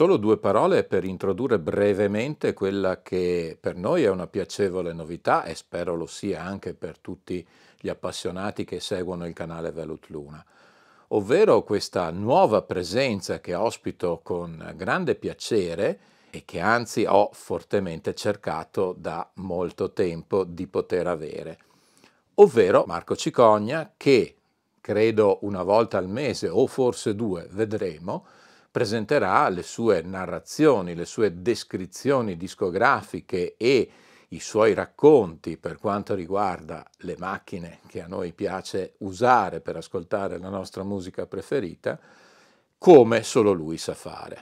solo due parole per introdurre brevemente quella che per noi è una piacevole novità e spero lo sia anche per tutti gli appassionati che seguono il canale Velut Luna, ovvero questa nuova presenza che ospito con grande piacere e che anzi ho fortemente cercato da molto tempo di poter avere, ovvero Marco Cicogna che credo una volta al mese o forse due, vedremo, presenterà le sue narrazioni, le sue descrizioni discografiche e i suoi racconti per quanto riguarda le macchine che a noi piace usare per ascoltare la nostra musica preferita, come solo lui sa fare.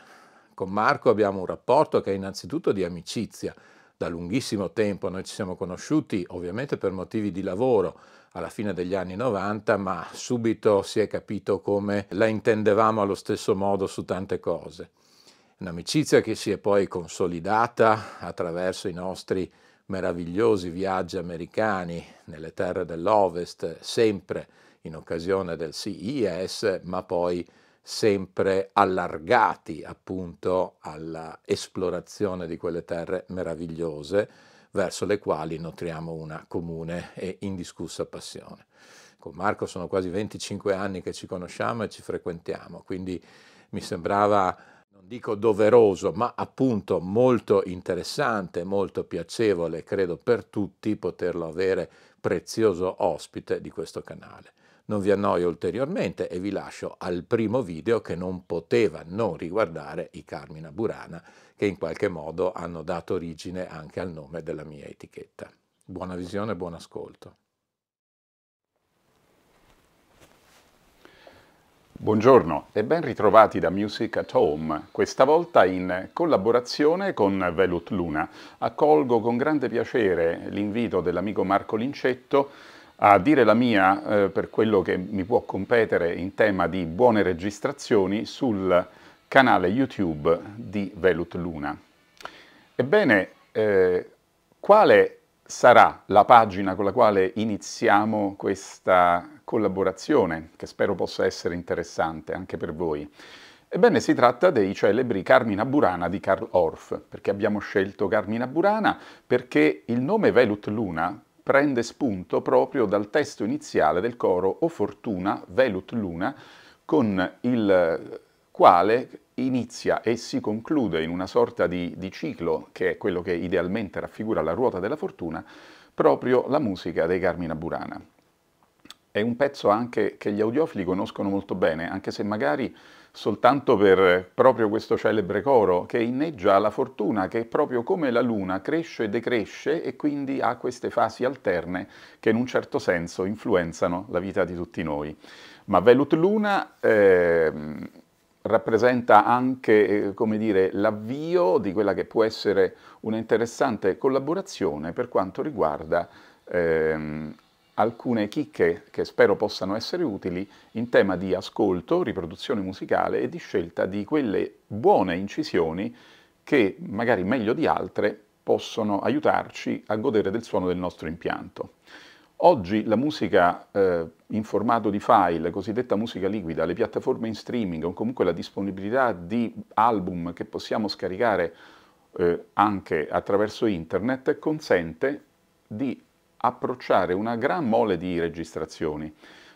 Con Marco abbiamo un rapporto che è innanzitutto di amicizia, da lunghissimo tempo noi ci siamo conosciuti ovviamente per motivi di lavoro, alla fine degli anni 90, ma subito si è capito come la intendevamo allo stesso modo su tante cose. Un'amicizia che si è poi consolidata attraverso i nostri meravigliosi viaggi americani nelle terre dell'Ovest, sempre in occasione del CES, ma poi sempre allargati appunto all'esplorazione di quelle terre meravigliose verso le quali nutriamo una comune e indiscussa passione. Con Marco sono quasi 25 anni che ci conosciamo e ci frequentiamo, quindi mi sembrava, non dico doveroso, ma appunto molto interessante, molto piacevole, credo per tutti, poterlo avere prezioso ospite di questo canale. Non vi annoio ulteriormente e vi lascio al primo video che non poteva non riguardare i Carmina Burana che in qualche modo hanno dato origine anche al nome della mia etichetta. Buona visione e buon ascolto. Buongiorno e ben ritrovati da Music at Home, questa volta in collaborazione con Velut Luna. Accolgo con grande piacere l'invito dell'amico Marco Lincetto a dire la mia eh, per quello che mi può competere in tema di buone registrazioni sul canale YouTube di Velut Luna. Ebbene, eh, quale sarà la pagina con la quale iniziamo questa collaborazione, che spero possa essere interessante anche per voi? Ebbene, si tratta dei celebri Carmina Burana di Karl Orff. Perché abbiamo scelto Carmina Burana? Perché il nome Velut Luna prende spunto proprio dal testo iniziale del coro O Fortuna Velut Luna con il quale inizia e si conclude in una sorta di, di, ciclo, che è quello che idealmente raffigura la ruota della fortuna, proprio la musica dei Carmina Burana. È un pezzo anche che gli audiofili conoscono molto bene, anche se magari soltanto per proprio questo celebre coro che inneggia la fortuna che proprio come la luna cresce e decresce e quindi ha queste fasi alterne che in un certo senso influenzano la vita di tutti noi. Ma Velut Luna eh, rappresenta anche eh, l'avvio di quella che può essere una interessante collaborazione per quanto riguarda ehm, alcune chicche che spero possano essere utili in tema di ascolto, riproduzione musicale e di scelta di quelle buone incisioni che magari meglio di altre possono aiutarci a godere del suono del nostro impianto. Oggi la musica eh, in formato di file, cosiddetta musica liquida, le piattaforme in streaming o comunque la disponibilità di album che possiamo scaricare eh, anche attraverso internet consente di approcciare una gran mole di registrazioni.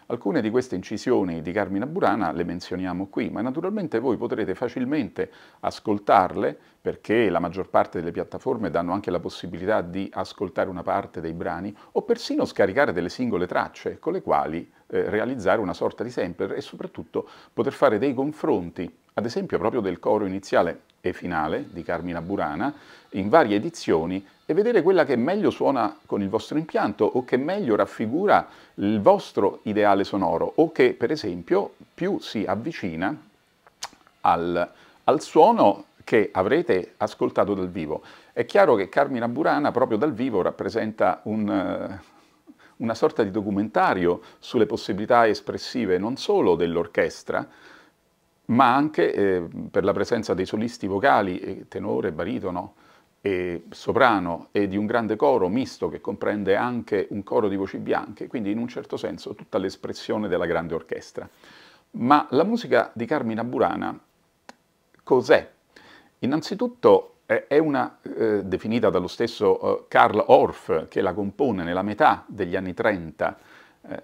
Alcune di queste incisioni di Carmina Burana le menzioniamo qui, ma naturalmente voi potrete facilmente ascoltarle perché la maggior parte delle piattaforme danno anche la possibilità di ascoltare una parte dei brani o persino scaricare delle singole tracce con le quali eh, realizzare una sorta di sampler e soprattutto poter fare dei confronti, ad esempio proprio del coro iniziale e finale di Carmina Burana in varie edizioni e vedere quella che meglio suona con il vostro impianto o che meglio raffigura il vostro ideale sonoro o che per esempio più si avvicina al, al suono che avrete ascoltato dal vivo. È chiaro che Carmina Burana proprio dal vivo rappresenta un, una sorta di documentario sulle possibilità espressive non solo dell'orchestra, ma anche eh, per la presenza dei solisti vocali, tenore, baritono, e soprano e di un grande coro misto che comprende anche un coro di voci bianche, quindi in un certo senso tutta l'espressione della grande orchestra. Ma la musica di Carmina Burana cos'è? Innanzitutto è una, eh, definita dallo stesso eh, Karl Orff, che la compone nella metà degli anni 30 eh,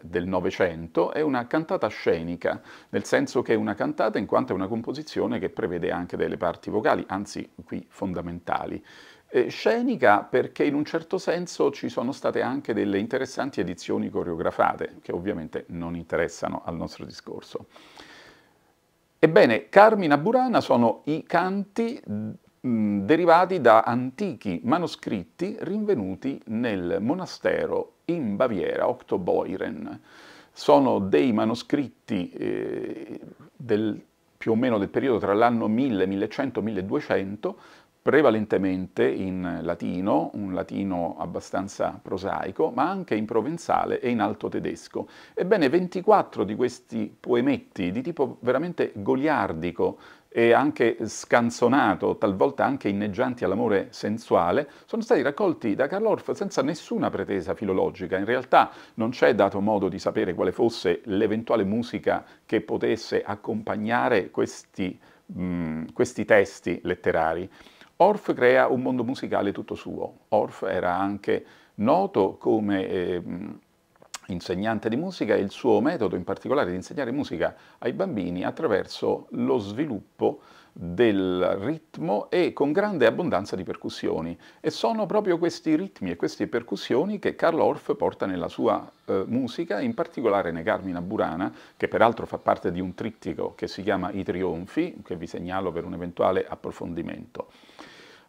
del Novecento, è una cantata scenica, nel senso che è una cantata in quanto è una composizione che prevede anche delle parti vocali, anzi qui fondamentali. Eh, scenica perché in un certo senso ci sono state anche delle interessanti edizioni coreografate, che ovviamente non interessano al nostro discorso. Ebbene, Carmina Burana sono i canti mh, derivati da antichi manoscritti rinvenuti nel monastero in Baviera, Octoboiren. Sono dei manoscritti eh, del, più o meno del periodo tra l'anno 1000, 1100, 1200, prevalentemente in latino, un latino abbastanza prosaico, ma anche in provenzale e in alto tedesco. Ebbene, 24 di questi poemetti di tipo veramente goliardico e anche scanzonato, talvolta anche inneggianti all'amore sensuale, sono stati raccolti da Karl Orff senza nessuna pretesa filologica. In realtà non c'è dato modo di sapere quale fosse l'eventuale musica che potesse accompagnare questi, mh, questi testi letterari. Orff crea un mondo musicale tutto suo. Orff era anche noto come eh, insegnante di musica e il suo metodo in particolare di insegnare musica ai bambini attraverso lo sviluppo del ritmo e con grande abbondanza di percussioni. E sono proprio questi ritmi e queste percussioni che Karl Orff porta nella sua eh, musica, in particolare nei Carmina Burana, che peraltro fa parte di un trittico che si chiama I Trionfi, che vi segnalo per un eventuale approfondimento.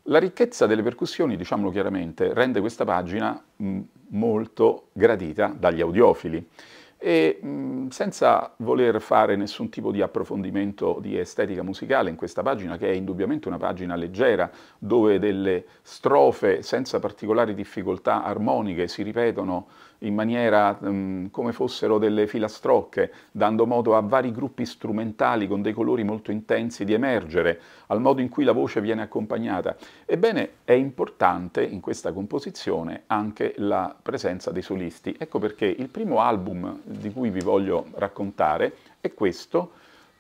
La ricchezza delle percussioni, diciamolo chiaramente, rende questa pagina mh, molto gradita dagli audiofili. E mh, senza voler fare nessun tipo di approfondimento di estetica musicale in questa pagina, che è indubbiamente una pagina leggera, dove delle strofe senza particolari difficoltà armoniche si ripetono in maniera mh, come fossero delle filastrocche, dando modo a vari gruppi strumentali con dei colori molto intensi di emergere, al modo in cui la voce viene accompagnata. Ebbene, è importante in questa composizione anche la presenza dei solisti. Ecco perché il primo album di cui vi voglio raccontare è questo,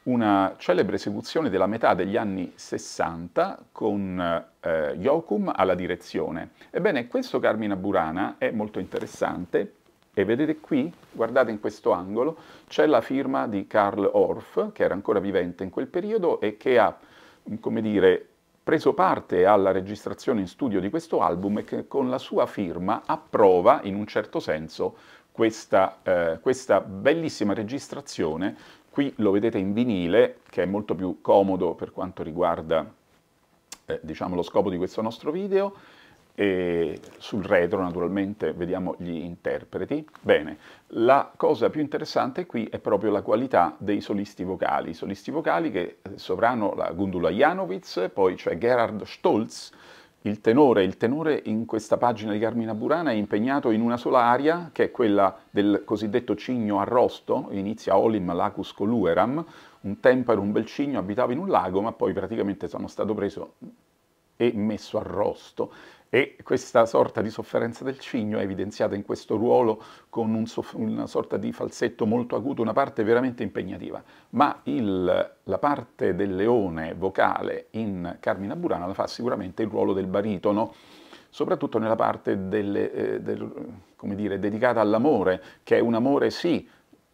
una celebre esecuzione della metà degli anni 60 con eh, Joachim alla direzione. Ebbene, questo Carmina Burana è molto interessante e vedete qui, guardate in questo angolo, c'è la firma di Karl Orff, che era ancora vivente in quel periodo e che ha, come dire, preso parte alla registrazione in studio di questo album e che con la sua firma approva in un certo senso questa, eh, questa bellissima registrazione. Qui lo vedete in vinile, che è molto più comodo per quanto riguarda eh, diciamo, lo scopo di questo nostro video. E sul retro naturalmente vediamo gli interpreti. Bene, la cosa più interessante qui è proprio la qualità dei solisti vocali. I solisti vocali che eh, sovrano la Gundula Janowitz, poi c'è Gerhard Stolz, il tenore, il tenore in questa pagina di Carmina Burana è impegnato in una sola aria, che è quella del cosiddetto cigno arrosto, inizia Olim lacus colueram, un tempo era un bel cigno, abitava in un lago, ma poi praticamente sono stato preso e messo a rosto e questa sorta di sofferenza del cigno è evidenziata in questo ruolo con un una sorta di falsetto molto acuto, una parte veramente impegnativa. Ma il, la parte del leone vocale in Carmina Burana la fa sicuramente il ruolo del baritono, soprattutto nella parte delle, eh, del, dire, dedicata all'amore, che è un amore sì,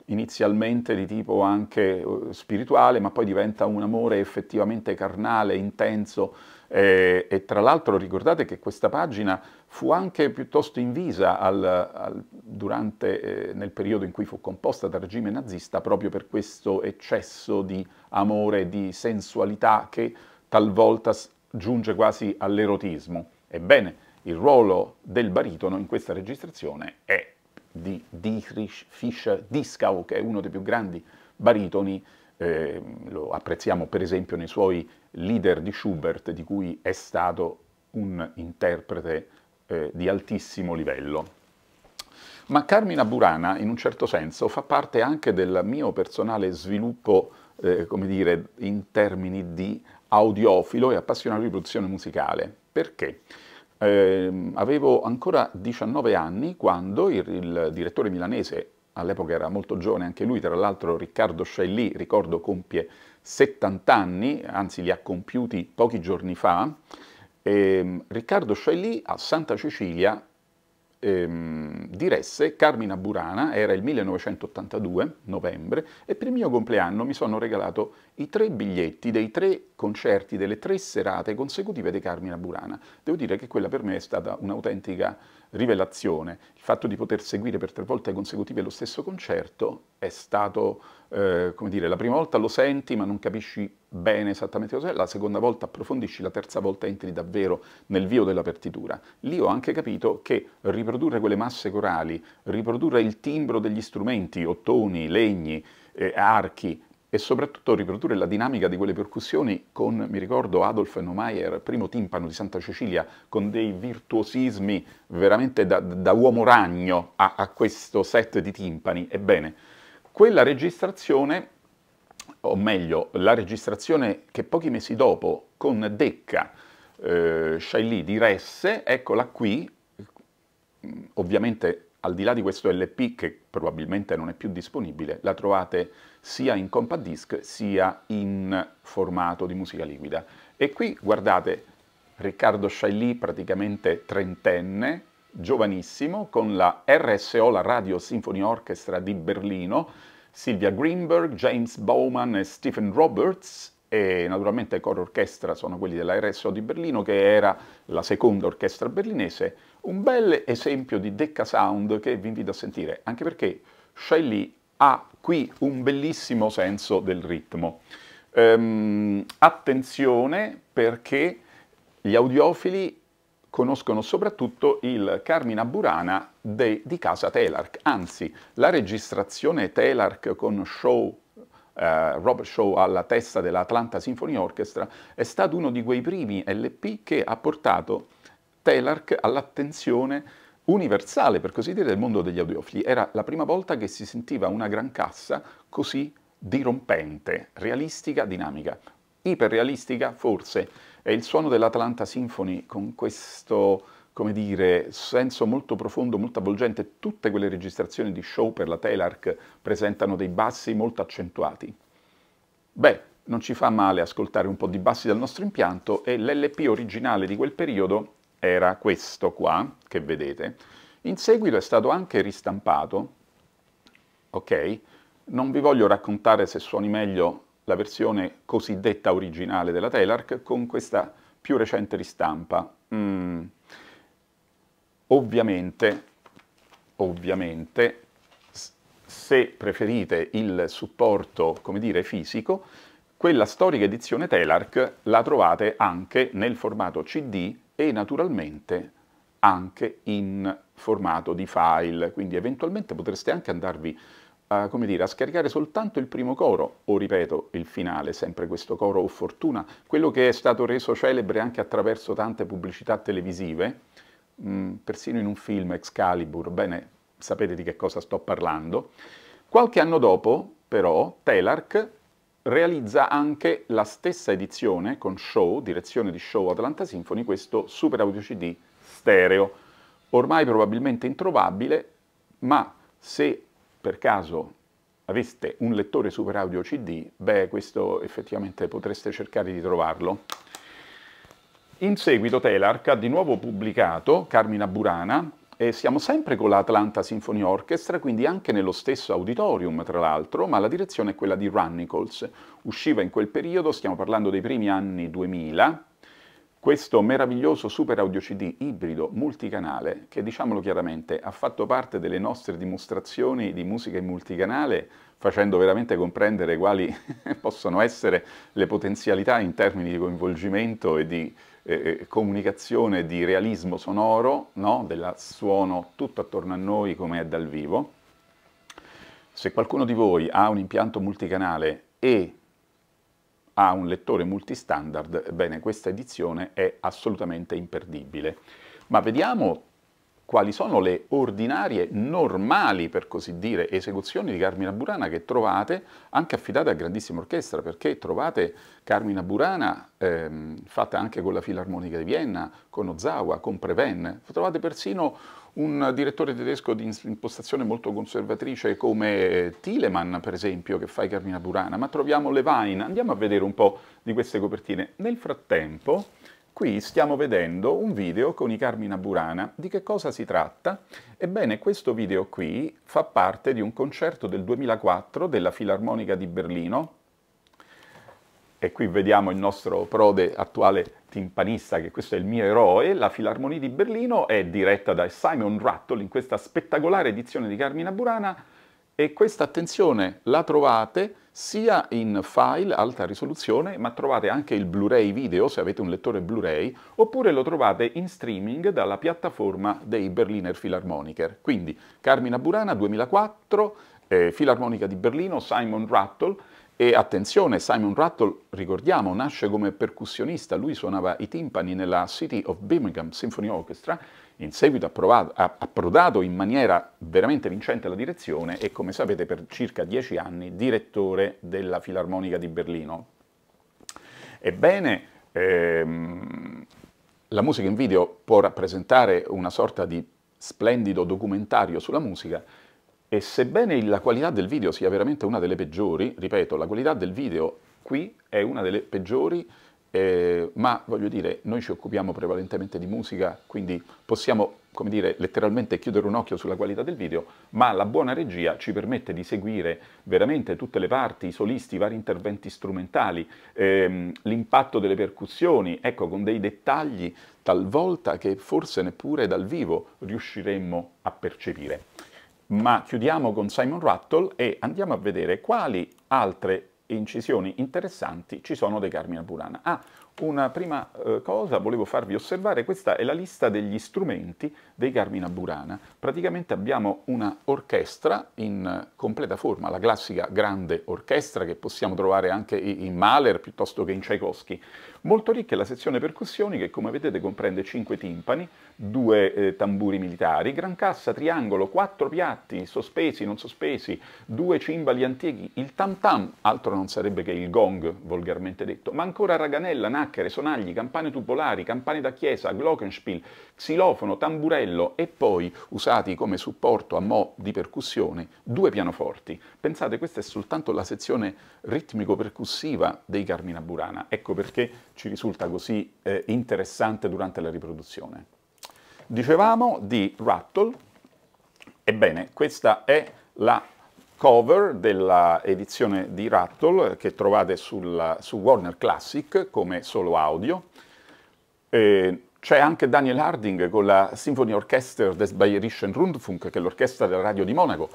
inizialmente di tipo anche eh, spirituale, ma poi diventa un amore effettivamente carnale, intenso, eh, e tra l'altro ricordate che questa pagina fu anche piuttosto invisa al, al, durante, eh, nel periodo in cui fu composta dal regime nazista proprio per questo eccesso di amore, di sensualità che talvolta giunge quasi all'erotismo. Ebbene, il ruolo del baritono in questa registrazione è di Dietrich Fischer-Dieskau, che è uno dei più grandi baritoni eh, lo apprezziamo per esempio nei suoi leader di Schubert, di cui è stato un interprete eh, di altissimo livello. Ma Carmina Burana, in un certo senso, fa parte anche del mio personale sviluppo, eh, come dire, in termini di audiofilo e appassionato di produzione musicale. Perché? Eh, avevo ancora 19 anni quando il, il direttore milanese all'epoca era molto giovane anche lui, tra l'altro Riccardo Scelli, ricordo, compie 70 anni, anzi li ha compiuti pochi giorni fa, ehm, Riccardo Scelli a Santa Cecilia ehm, diresse Carmina Burana, era il 1982, novembre, e per il mio compleanno mi sono regalato i tre biglietti dei tre concerti delle tre serate consecutive di Carmina Burana. Devo dire che quella per me è stata un'autentica rivelazione. Il fatto di poter seguire per tre volte consecutive lo stesso concerto è stato, eh, come dire, la prima volta lo senti ma non capisci bene esattamente cos'è, la seconda volta approfondisci, la terza volta entri davvero nel vio della partitura. Lì ho anche capito che riprodurre quelle masse corali, riprodurre il timbro degli strumenti, ottoni, legni, eh, archi, e soprattutto riprodurre la dinamica di quelle percussioni con, mi ricordo, Adolf Neumayer, primo timpano di Santa Cecilia, con dei virtuosismi veramente da, da uomo ragno a, a questo set di timpani. Ebbene, quella registrazione o meglio, la registrazione che pochi mesi dopo con Decca, eh, Shaili diresse, eccola qui, ovviamente al di là di questo LP che probabilmente non è più disponibile, la trovate sia in compact disc sia in formato di musica liquida. E qui guardate Riccardo Shaili, praticamente trentenne, giovanissimo, con la RSO, la Radio Symphony Orchestra di Berlino, Sylvia Greenberg, James Bowman e Stephen Roberts, e naturalmente coro orchestra sono quelli della RSO di Berlino, che era la seconda orchestra berlinese, un bel esempio di Decca Sound che vi invito a sentire, anche perché Shelley ha qui un bellissimo senso del ritmo. Um, attenzione perché gli audiofili conoscono soprattutto il Carmina Burana de, di casa Telarc, anzi la registrazione Telarc con Shaw Uh, Robert Shaw alla testa dell'Atlanta Symphony Orchestra, è stato uno di quei primi LP che ha portato Telarc all'attenzione universale, per così dire, del mondo degli audiofili. Era la prima volta che si sentiva una gran cassa così dirompente, realistica, dinamica. Iperrealistica, forse, è il suono dell'Atlanta Symphony con questo, come dire, senso molto profondo, molto avvolgente. Tutte quelle registrazioni di show per la Telarc presentano dei bassi molto accentuati. Beh, non ci fa male ascoltare un po' di bassi dal nostro impianto e l'LP originale di quel periodo era questo qua, che vedete. In seguito è stato anche ristampato, ok? Non vi voglio raccontare se suoni meglio la versione cosiddetta originale della Telarc con questa più recente ristampa. Mm. Ovviamente, ovviamente, se preferite il supporto, come dire, fisico, quella storica edizione Telarc la trovate anche nel formato CD e naturalmente anche in formato di file, quindi eventualmente potreste anche andarvi a, dire, a, scaricare soltanto il primo coro, o ripeto, il finale, sempre questo coro o fortuna, quello che è stato reso celebre anche attraverso tante pubblicità televisive, mh, mm, persino in un film Excalibur, bene, sapete di che cosa sto parlando. Qualche anno dopo, però, Telarc realizza anche la stessa edizione con Show, direzione di Show Atlanta Symphony, questo Super Audio CD stereo, ormai probabilmente introvabile, ma se per caso aveste un lettore Super Audio CD, beh, questo effettivamente potreste cercare di trovarlo. In seguito Telarc ha di nuovo pubblicato Carmina Burana, e siamo sempre con l'Atlanta Symphony Orchestra, quindi anche nello stesso auditorium, tra l'altro, ma la direzione è quella di Ron Nichols. Usciva in quel periodo, stiamo parlando dei primi anni 2000, questo meraviglioso super audio CD ibrido multicanale, che diciamolo chiaramente ha fatto parte delle nostre dimostrazioni di musica in multicanale, facendo veramente comprendere quali possono essere le potenzialità in termini di coinvolgimento e di eh, eh, comunicazione di realismo sonoro, no? del suono tutto attorno a noi come è dal vivo. Se qualcuno di voi ha un impianto multicanale e ha un lettore multistandard, bene, questa edizione è assolutamente imperdibile. Ma vediamo quali sono le ordinarie, normali per così dire, esecuzioni di Carmina Burana che trovate anche affidate a grandissima orchestra, perché trovate Carmina Burana ehm, fatta anche con la Filarmonica di Vienna, con Ozawa, con Preven, trovate persino un direttore tedesco di impostazione molto conservatrice come Thielemann, per esempio, che fa i Carmina Burana, ma troviamo Levine, andiamo a vedere un po' di queste copertine. Nel frattempo, Qui stiamo vedendo un video con i Carmina Burana. Di che cosa si tratta? Ebbene, questo video qui fa parte di un concerto del 2004 della Filarmonica di Berlino. E qui vediamo il nostro prode attuale timpanista, che questo è il mio eroe. La Filarmonia di Berlino è diretta da Simon Rattle in questa spettacolare edizione di Carmina Burana e questa attenzione la trovate sia in file alta risoluzione, ma trovate anche il Blu-ray video se avete un lettore Blu-ray, oppure lo trovate in streaming dalla piattaforma dei Berliner Philharmoniker. Quindi Carmina Burana 2004, eh, Filarmonica di Berlino, Simon Rattle, e attenzione, Simon Rattle, ricordiamo, nasce come percussionista, lui suonava i timpani nella City of Birmingham Symphony Orchestra, in seguito ha approdato in maniera veramente vincente alla direzione e come sapete per circa dieci anni direttore della Filarmonica di Berlino. Ebbene, ehm, la musica in video può rappresentare una sorta di splendido documentario sulla musica e sebbene la qualità del video sia veramente una delle peggiori, ripeto, la qualità del video qui è una delle peggiori eh, ma voglio dire, noi ci occupiamo prevalentemente di musica, quindi possiamo, come dire, letteralmente chiudere un occhio sulla qualità del video, ma la buona regia ci permette di seguire veramente tutte le parti, i solisti, i vari interventi strumentali, ehm, l'impatto delle percussioni, ecco, con dei dettagli talvolta che forse neppure dal vivo riusciremmo a percepire. Ma chiudiamo con Simon Rattle e andiamo a vedere quali altre incisioni interessanti ci sono dei Carmina Burana. Ah, una prima eh, cosa volevo farvi osservare, questa è la lista degli strumenti dei Carmina Burana. Praticamente abbiamo una orchestra in completa forma, la classica grande orchestra che possiamo trovare anche in Mahler piuttosto che in Tchaikovsky. Molto ricca è la sezione percussioni che come vedete comprende 5 timpani, due eh, tamburi militari, gran cassa, triangolo, quattro piatti sospesi, non sospesi, due cimbali antichi, il tam tam, altro non sarebbe che il gong, volgarmente detto, ma ancora raganella, nacchere, sonagli, campane tubolari, campane da chiesa, glockenspiel, xilofono, tamburello e poi, usati come supporto a mo' di percussione, due pianoforti. Pensate, questa è soltanto la sezione ritmico-percussiva dei Carmina Burana, ecco perché ci risulta così eh, interessante durante la riproduzione. Dicevamo di Rattle, ebbene questa è la cover dell'edizione di Rattle che trovate sul, su Warner Classic come solo audio. Eh, c'è anche Daniel Harding con la Symphony Orchester des Bayerischen Rundfunk, che è l'orchestra della radio di Monaco.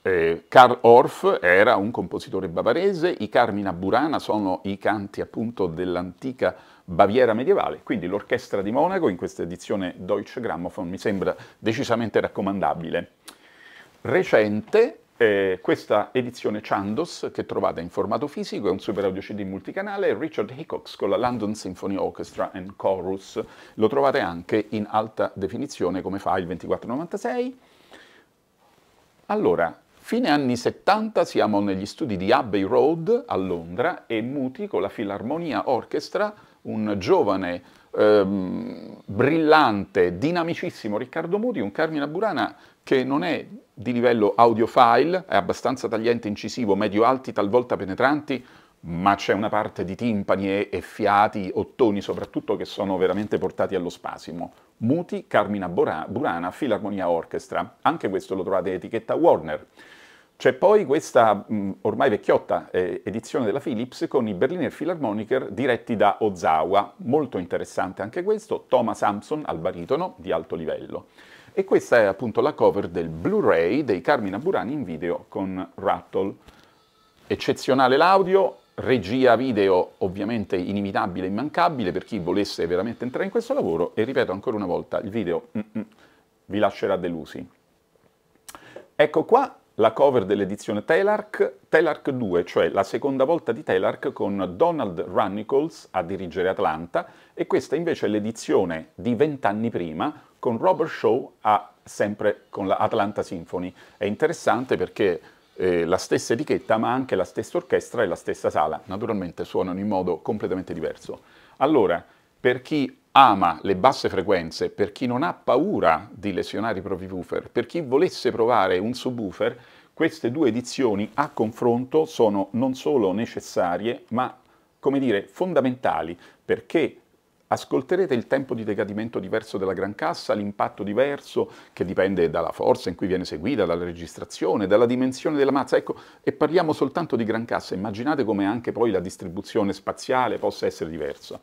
Eh, Karl Orff era un compositore bavarese, i Carmina Burana sono i canti appunto dell'antica Baviera medievale, quindi l'orchestra di Monaco in questa edizione Deutsche Grammophon mi sembra decisamente raccomandabile. Recente eh, questa edizione Chandos che trovate in formato fisico è un super audio CD multicanale Richard Hickox con la London Symphony Orchestra and Chorus, lo trovate anche in alta definizione come file 2496. Allora, Fine anni 70 siamo negli studi di Abbey Road a Londra e Muti con la Filarmonia Orchestra un giovane, ehm, brillante, dinamicissimo Riccardo Muti, un Carmina Burana che non è di livello audiofile, è abbastanza tagliente, incisivo, medio-alti, talvolta penetranti, ma c'è una parte di timpani e, e, fiati, ottoni soprattutto, che sono veramente portati allo spasimo. Muti, Carmina Burana, Filarmonia Orchestra, anche questo lo trovate etichetta Warner. C'è poi questa mh, ormai vecchiotta eh, edizione della Philips con i Berliner Philharmoniker diretti da Ozawa, molto interessante anche questo, Thomas Sampson al baritono di alto livello. E questa è appunto la cover del Blu-ray dei Carmina Burani in video con Rattle. Eccezionale l'audio, regia video ovviamente inimitabile, immancabile per chi volesse veramente entrare in questo lavoro e ripeto ancora una volta, il video mm -mm, vi lascerà delusi. Ecco qua la cover dell'edizione Telarc, Telarc 2, cioè la seconda volta di Telarc con Donald Runnicles a dirigere Atlanta, e questa invece è l'edizione di vent'anni prima con Robert Shaw a, sempre con la Atlanta Symphony. È interessante perché eh, la stessa etichetta ma anche la stessa orchestra e la stessa sala, naturalmente suonano in modo completamente diverso. Allora, per chi ama le basse frequenze, per chi non ha paura di lesionare i propri woofer, per chi volesse provare un subwoofer, queste due edizioni a confronto sono non solo necessarie, ma come dire, fondamentali, perché ascolterete il tempo di decadimento diverso della gran cassa, l'impatto diverso che dipende dalla forza in cui viene eseguita, dalla registrazione, dalla dimensione della mazza. Ecco, e parliamo soltanto di gran cassa, immaginate come anche poi la distribuzione spaziale possa essere diversa.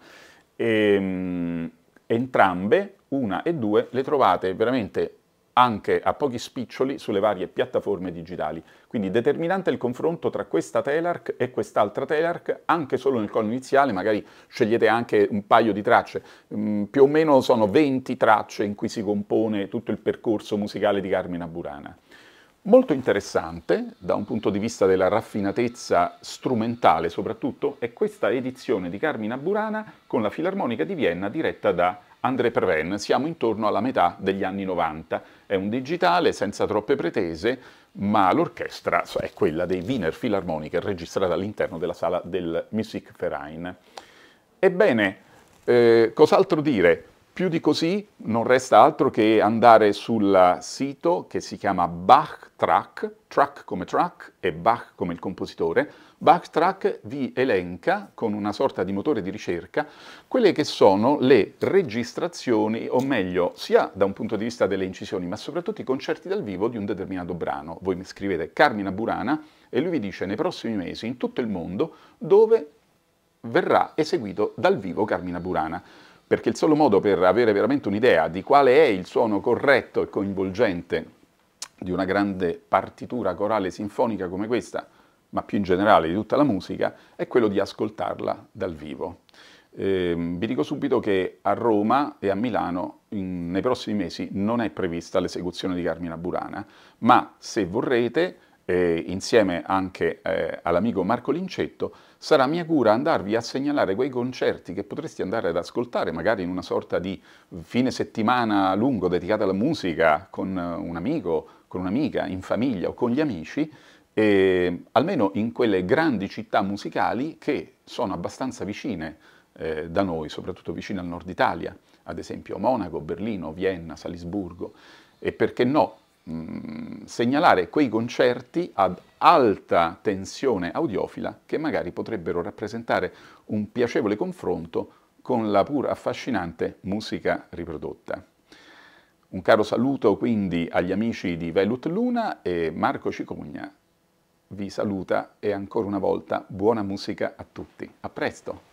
E, ehm, entrambe, una e due, le trovate veramente anche a pochi spiccioli sulle varie piattaforme digitali. Quindi determinante il confronto tra questa Telarc e quest'altra Telarc, anche solo nel collo iniziale, magari scegliete anche un paio di tracce, mm, più o meno sono 20 tracce in cui si compone tutto il percorso musicale di Carmina Burana. Molto interessante da un punto di vista della raffinatezza strumentale soprattutto è questa edizione di Carmina Burana con la Filarmonica di Vienna diretta da André Preven. Siamo intorno alla metà degli anni 90. È un digitale senza troppe pretese, ma l'orchestra è quella dei Wiener Philharmoniker registrata all'interno della sala del Musikverein. Ebbene, eh, cos'altro dire? Più di così non resta altro che andare sul sito che si chiama Bach Track, track come track e Bach come il compositore. Bach Track vi elenca con una sorta di motore di ricerca quelle che sono le registrazioni, o meglio, sia da un punto di vista delle incisioni, ma soprattutto i concerti dal vivo di un determinato brano. Voi mi scrivete Carmina Burana e lui vi dice nei prossimi mesi in tutto il mondo dove verrà eseguito dal vivo Carmina Burana perché il solo modo per avere veramente un'idea di quale è il suono corretto e coinvolgente di una grande partitura corale sinfonica come questa, ma più in generale di tutta la musica, è quello di ascoltarla dal vivo. Eh, vi dico subito che a Roma e a Milano in, nei prossimi mesi non è prevista l'esecuzione di Carmina Burana, ma se vorrete eh, insieme anche eh, all'amico Marco Lincetto, sarà mia cura andarvi a segnalare quei concerti che potresti andare ad ascoltare, magari in una sorta di fine settimana lungo dedicato alla musica con un amico, con un'amica, in famiglia o con gli amici, e, almeno in quelle grandi città musicali che sono abbastanza vicine eh, da noi, soprattutto vicine al nord Italia, ad esempio Monaco, Berlino, Vienna, Salisburgo, e perché no, Mm, segnalare quei concerti ad alta tensione audiofila che magari potrebbero rappresentare un piacevole confronto con la pur affascinante musica riprodotta. Un caro saluto quindi agli amici di Velut Luna e Marco Cicogna vi saluta e ancora una volta buona musica a tutti. A presto!